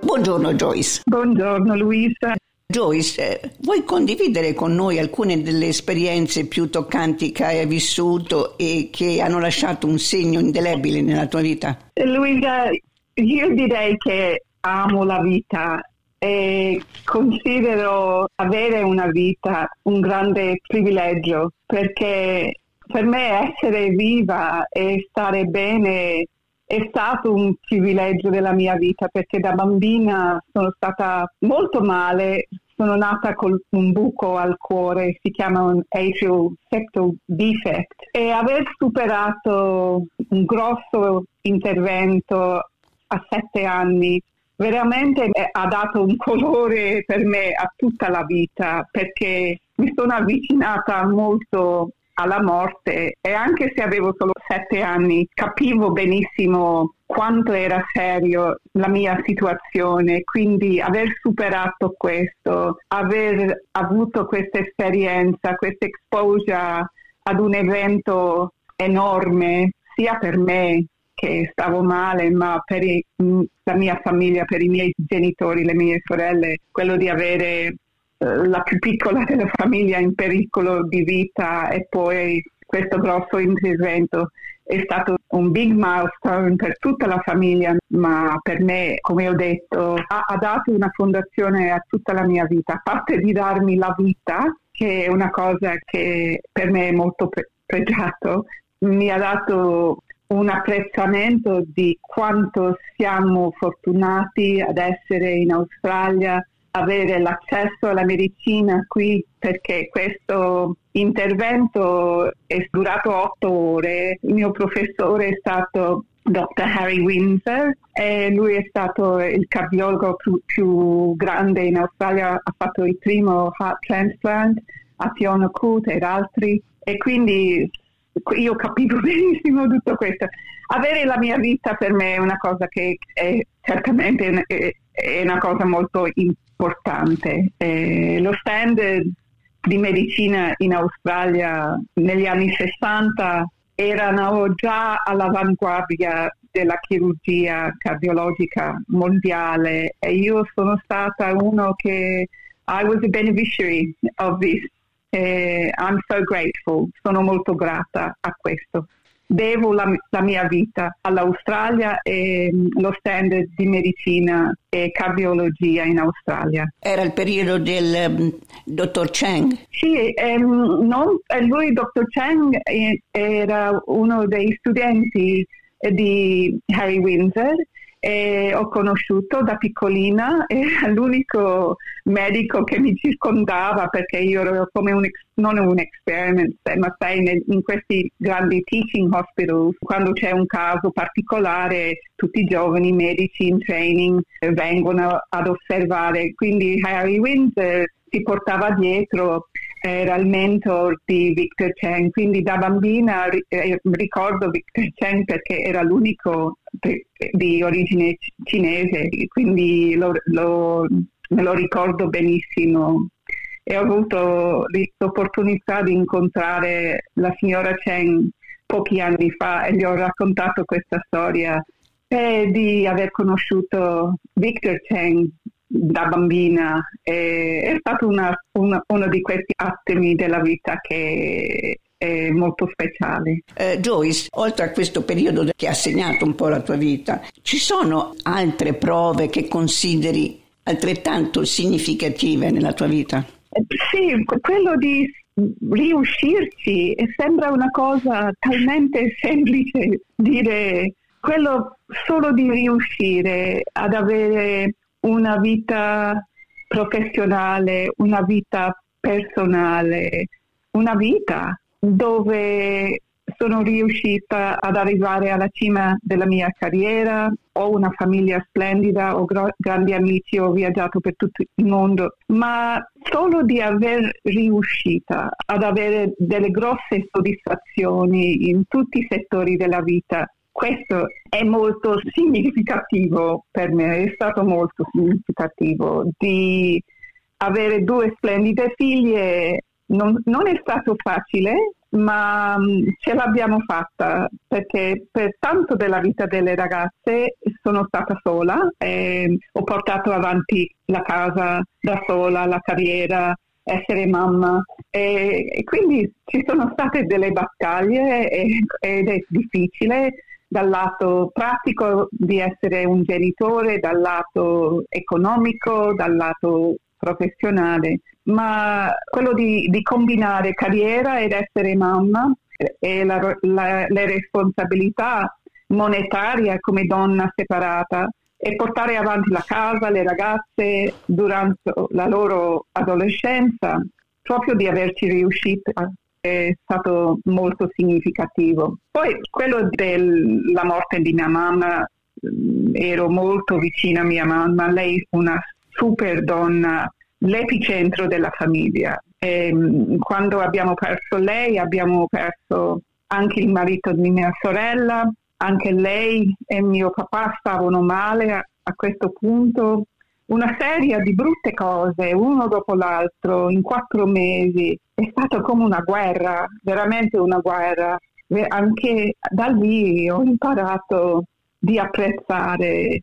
Buongiorno Joyce. Buongiorno Luisa. Joyce, vuoi condividere con noi alcune delle esperienze più toccanti che hai vissuto e che hanno lasciato un segno indelebile nella tua vita? Luisa, io direi che amo la vita e considero avere una vita un grande privilegio perché per me essere viva e stare bene è stato un privilegio della mia vita perché da bambina sono stata molto male, sono nata con un buco al cuore, si chiama un atrial septal defect. E aver superato un grosso intervento a sette anni veramente ha dato un colore per me a tutta la vita perché mi sono avvicinata molto alla morte e anche se avevo solo sette anni capivo benissimo quanto era serio la mia situazione, quindi aver superato questo, aver avuto questa esperienza, questa exposure ad un evento enorme, sia per me che stavo male, ma per i, la mia famiglia, per i miei genitori, le mie sorelle, quello di avere la più piccola della famiglia in pericolo di vita e poi questo grosso intervento è stato un big milestone per tutta la famiglia, ma per me, come ho detto, ha, ha, dato una fondazione a tutta la mia vita, a parte di darmi la vita, che è una cosa che per me è molto pre- pregiato, mi ha dato un apprezzamento di quanto siamo fortunati ad essere in Australia, avere l'accesso alla medicina qui perché questo intervento è durato otto ore. Il mio professore è stato Dr. Harry Windsor e lui è stato il cardiologo più, più grande in Australia, ha fatto il primo heart transplant a Fiona Coot ed altri e quindi io capivo benissimo tutto questo. Avere la mia vita per me è una cosa che è certamente è una cosa molto importante importante. Eh, lo stand di medicina in Australia negli anni 60 erano già all'avanguardia della chirurgia cardiologica mondiale e io sono stata uno che I was a beneficiary of this. Eh, I'm so grateful, sono molto grata a questo devo la, la, mia vita all'Australia e mm, lo stand di medicina e cardiologia in Australia. Era il periodo del um, dottor Cheng? Sì, ehm, non, eh, lui, dottor Cheng, eh, era uno dei studenti di Harry Windsor e ho conosciuto da piccolina, era l'unico medico che mi circondava perché io ero come un, non un experiment, ma sai, in questi grandi teaching hospitals, quando c'è un caso particolare, tutti i giovani medici in training vengono ad osservare. Quindi Harry Windsor si portava dietro era il mentor di Victor Cheng, quindi da bambina eh, ricordo Victor Cheng perché era l'unico di origine cinese, quindi lo, lo, me lo ricordo benissimo. E ho avuto l'opportunità di incontrare la signora Cheng pochi anni fa e gli ho raccontato questa storia e di aver conosciuto Victor Cheng da bambina e è stato una, una, uno di questi attimi della vita che è molto speciale. Eh, Joyce, oltre a questo periodo che ha segnato un po' la tua vita, ci sono altre prove che consideri altrettanto significative nella tua vita? Eh, sì, quello di riuscirci sembra una cosa talmente semplice dire quello solo di riuscire ad avere una vita professionale, una vita personale, una vita dove sono riuscita ad arrivare alla cima della mia carriera, ho una famiglia splendida, ho gro- grandi amici, ho viaggiato per tutto il mondo, ma solo di aver riuscita ad avere delle grosse soddisfazioni in tutti i settori della vita, questo è molto significativo per me, è stato molto significativo di avere due splendide figlie. Non, non è stato facile, ma mm, ce l'abbiamo fatta perché per tanto della vita delle ragazze sono stata sola e ho portato avanti la casa da sola, la carriera, essere mamma. E, e quindi ci sono state delle battaglie e, ed è difficile. Dal lato pratico di essere un genitore, dal lato economico, dal lato professionale, ma quello di, di combinare carriera ed essere mamma e la, la, le responsabilità monetarie come donna separata e portare avanti la casa, le ragazze durante la loro adolescenza, proprio di averci riuscito è stato molto significativo. Poi quello della morte di mia mamma, mm, ero molto vicina a mia mamma, lei una super donna, l'epicentro della famiglia. E mm, quando abbiamo perso lei abbiamo perso anche il marito di mia sorella, anche lei e mio papà stavano male a, a questo punto. Una serie di brutte cose, uno dopo l'altro, in quattro mesi. È stata come una guerra, veramente una guerra. E anche da lì ho imparato di apprezzare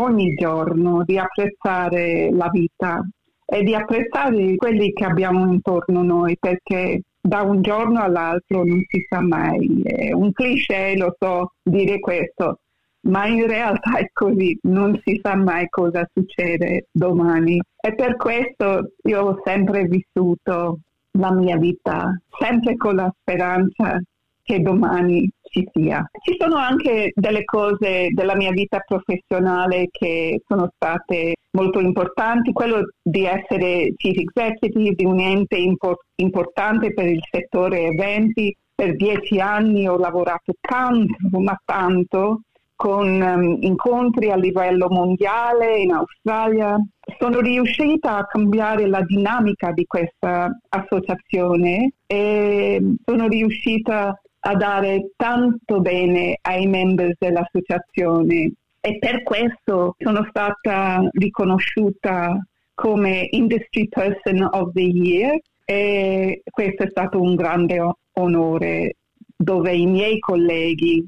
ogni giorno, di apprezzare la vita e di apprezzare quelli che abbiamo intorno a noi, perché da un giorno all'altro non si sa mai. È un cliché, lo so, dire questo, ma in realtà è così, non si sa mai cosa succede domani. E per questo io ho sempre vissuto la mia vita, sempre con la speranza che domani ci sia. Ci sono anche delle cose della mia vita professionale che sono state molto importanti, quello di essere chief executive di un ente import- importante per il settore eventi. Per dieci anni ho lavorato tanto, ma tanto, con um, incontri a livello mondiale in Australia. Sono riuscita a cambiare la dinamica di questa associazione e sono riuscita a dare tanto bene ai membri dell'associazione e per questo sono stata riconosciuta come Industry Person of the Year e questo è stato un grande onore dove i miei colleghi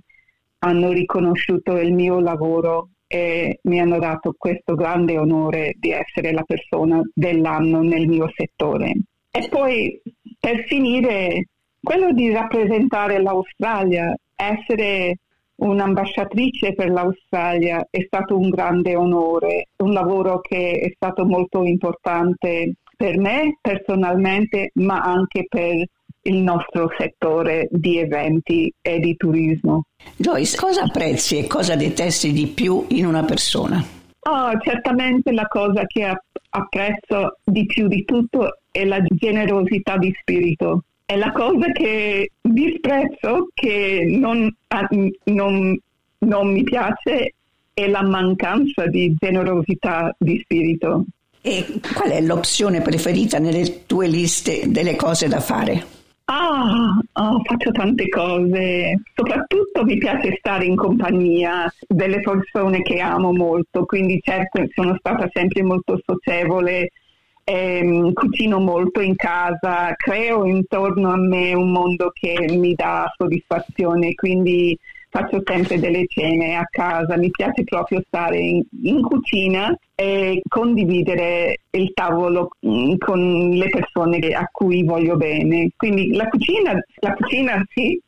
hanno riconosciuto il mio lavoro e mi hanno dato questo grande onore di essere la persona dell'anno nel mio settore. E poi per finire quello di rappresentare l'Australia, essere un'ambasciatrice per l'Australia è stato un grande onore, un lavoro che è stato molto importante per me personalmente, ma anche per il nostro settore di eventi e di turismo. Joyce, cosa apprezzi e cosa detesti di più in una persona? Oh, certamente la cosa che apprezzo di più di tutto è la generosità di spirito. È la cosa che disprezzo, che non, ah, non, non mi piace, è la mancanza di generosità di spirito. E qual è l'opzione preferita nelle tue liste delle cose da fare? Ah, oh, faccio tante cose, soprattutto mi piace stare in compagnia delle persone che amo molto, quindi certo sono stata sempre molto socievole eh, cucino molto in casa, creo intorno a me un mondo che mi dà soddisfazione, quindi faccio sempre delle cene a casa, mi piace proprio stare in, in cucina e condividere il tavolo mm, con le persone a cui voglio bene. Quindi la cucina, la cucina sì,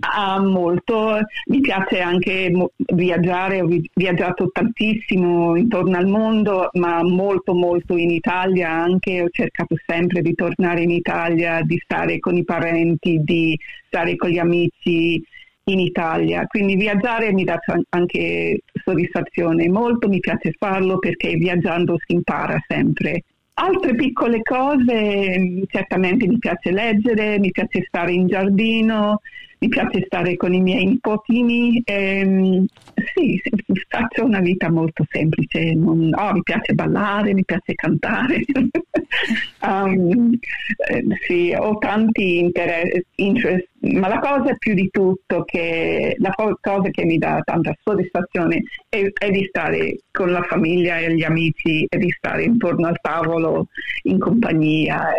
Ah, molto, mi piace anche viaggiare, ho viaggiato tantissimo intorno al mondo, ma molto molto in Italia anche, ho cercato sempre di tornare in Italia, di stare con i parenti, di stare con gli amici in Italia, quindi viaggiare mi dà anche soddisfazione, molto mi piace farlo perché viaggiando si impara sempre. Altre piccole cose, certamente mi piace leggere, mi piace stare in giardino, mi piace stare con i miei nipotini. Ehm, sì, faccio una vita molto semplice. Non, oh, mi piace ballare, mi piace cantare. um, eh, sì, ho tanti interessi, ma la cosa più di tutto, che, la cosa che mi dà tanta soddisfazione è, è, di stare con la famiglia e gli amici e di stare intorno al tavolo in compagnia.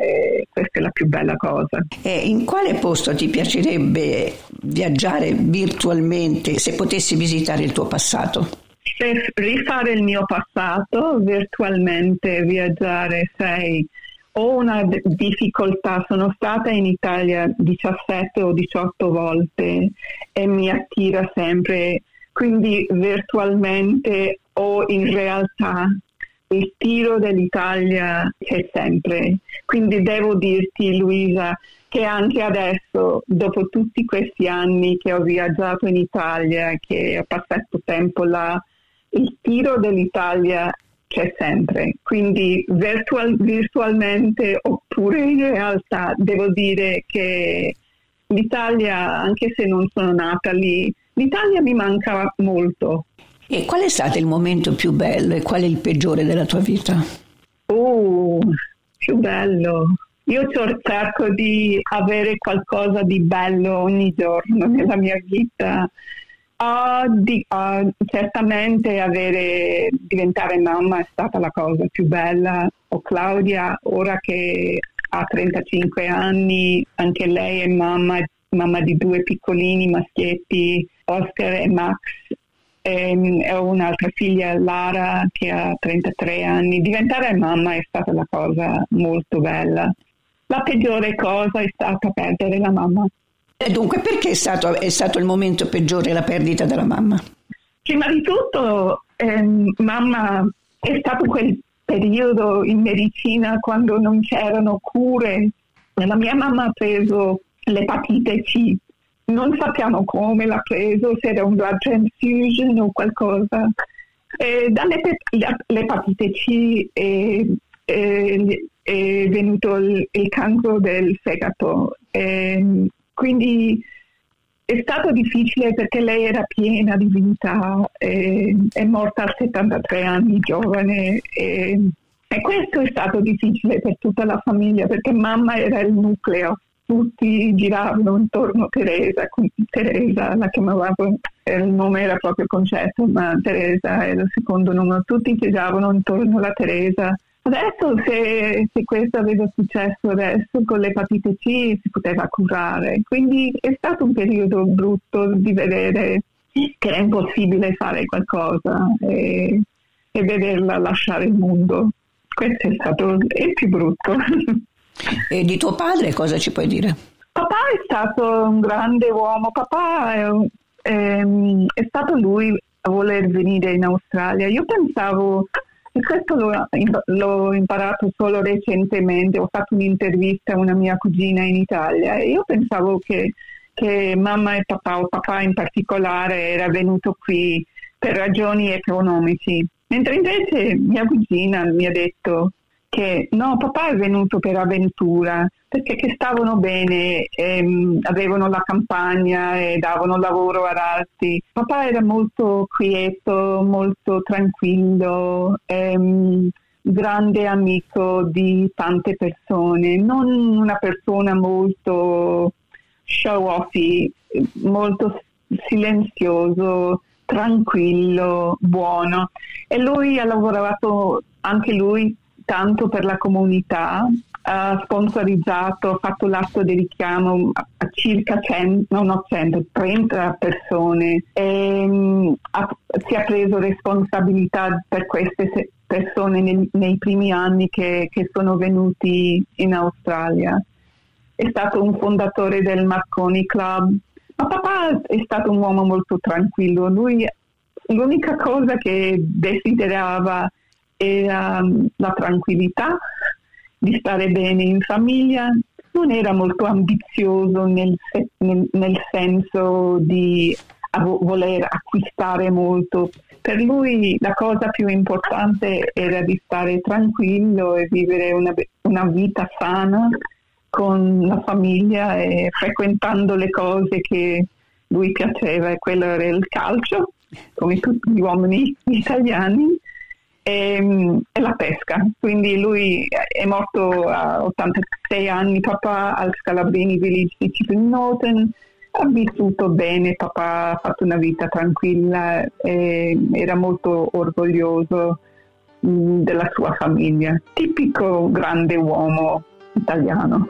questa è la più bella cosa. E in quale posto ti piacerebbe viaggiare virtualmente se potessi visitare il tuo passato? Per rifare il mio passato, virtualmente viaggiare, sei ho una difficoltà, sono stata in Italia 17 o 18 volte e mi attira sempre, quindi virtualmente o in realtà il tiro dell'Italia c'è sempre. Quindi devo dirti Luisa che anche adesso, dopo tutti questi anni che ho viaggiato in Italia, che ho passato tempo là, il tiro dell'Italia c'è sempre, quindi virtual, virtualmente oppure in realtà devo dire che l'Italia, anche se non sono nata lì, l'Italia mi manca molto. E qual è stato il momento più bello e qual è il peggiore della tua vita? Oh, più bello. Io cerco di avere qualcosa di bello ogni giorno nella mia vita Uh, di, uh, certamente avere, diventare mamma è stata la cosa più bella. O Claudia, ora che ha 35 anni, anche lei è mamma, mamma di due piccolini maschietti, Oscar e Max. E, e ho un'altra figlia, Lara, che ha 33 anni. Diventare mamma è stata la cosa molto bella. La peggiore cosa è stata perdere la mamma. E dunque, perché è stato, è stato, il momento peggiore la perdita della mamma? Prima di tutto, ehm, mamma è stato quel periodo in medicina quando non c'erano cure. La mia mamma ha preso l'epatite C. Non sappiamo come l'ha preso, se era un blood transfusion o qualcosa. E dall'epatite C è, è, è venuto il, il, cancro del fegato. E, quindi è stato difficile perché lei era piena di vita, e, è morta a 73 anni giovane e, e questo è stato difficile per tutta la famiglia perché mamma era il nucleo tutti giravano intorno a Teresa, Teresa la chiamavamo, il nome era proprio concetto, ma Teresa era il secondo nome, tutti giravano intorno alla Teresa Adesso se, se, questo aveva successo adesso con l'epatite C si poteva curare, quindi è stato un periodo brutto di vedere che è impossibile fare qualcosa e, e vederla lasciare il mondo. Questo è stato il più brutto. E di tuo padre cosa ci puoi dire? Papà è stato un grande uomo, papà è, è, è stato lui a voler venire in Australia. Io pensavo e questo l'ho, l'ho, imparato solo recentemente, ho fatto un'intervista a una mia cugina in Italia e io pensavo che, che mamma e papà, o papà in particolare, era venuto qui per ragioni economiche, mentre invece mia cugina mi ha detto che no, papà è venuto per avventura, perché che stavano bene, ehm, avevano la campagna e davano lavoro ad altri. Papà era molto quieto, molto tranquillo, ehm, grande amico di tante persone, non una persona molto show-offy, molto silenzioso, tranquillo, buono. E lui ha lavorato anche lui tanto per la comunità, ha sponsorizzato, ha fatto l'atto di richiamo a circa 100, no, 100 30 persone e um, ha, si è preso responsabilità per queste persone nei, nei primi anni che, che, sono venuti in Australia. È stato un fondatore del Marconi Club, ma papà è stato un uomo molto tranquillo. Lui, l'unica cosa che desiderava era mm, la tranquillità di stare bene in famiglia, non era molto ambizioso nel, nel, nel senso di voler acquistare molto. Per lui la cosa più importante era di stare tranquillo e vivere una, una vita sana con la famiglia e frequentando le cose che lui piaceva, e quello era il calcio, come tutti gli uomini italiani, e, e, la pesca. Quindi lui è morto a 86 anni, papà al Scalabrini Village di Cipennoten, ha vissuto bene, papà ha fatto una vita tranquilla e era molto orgoglioso mh, della sua famiglia. Tipico grande uomo italiano.